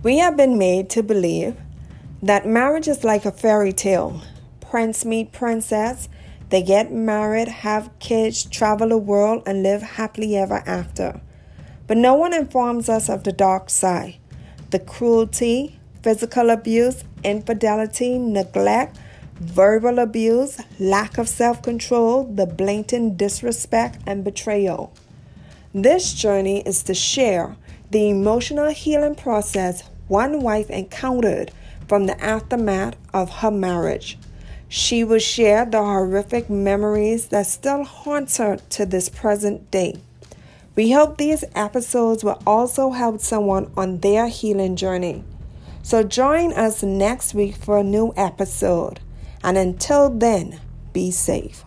We have been made to believe that marriage is like a fairy tale. Prince meet princess, they get married, have kids, travel the world, and live happily ever after. But no one informs us of the dark side the cruelty, physical abuse, infidelity, neglect, verbal abuse, lack of self control, the blatant disrespect, and betrayal. This journey is to share the emotional healing process one wife encountered from the aftermath of her marriage. She will share the horrific memories that still haunt her to this present day. We hope these episodes will also help someone on their healing journey. So join us next week for a new episode. And until then, be safe.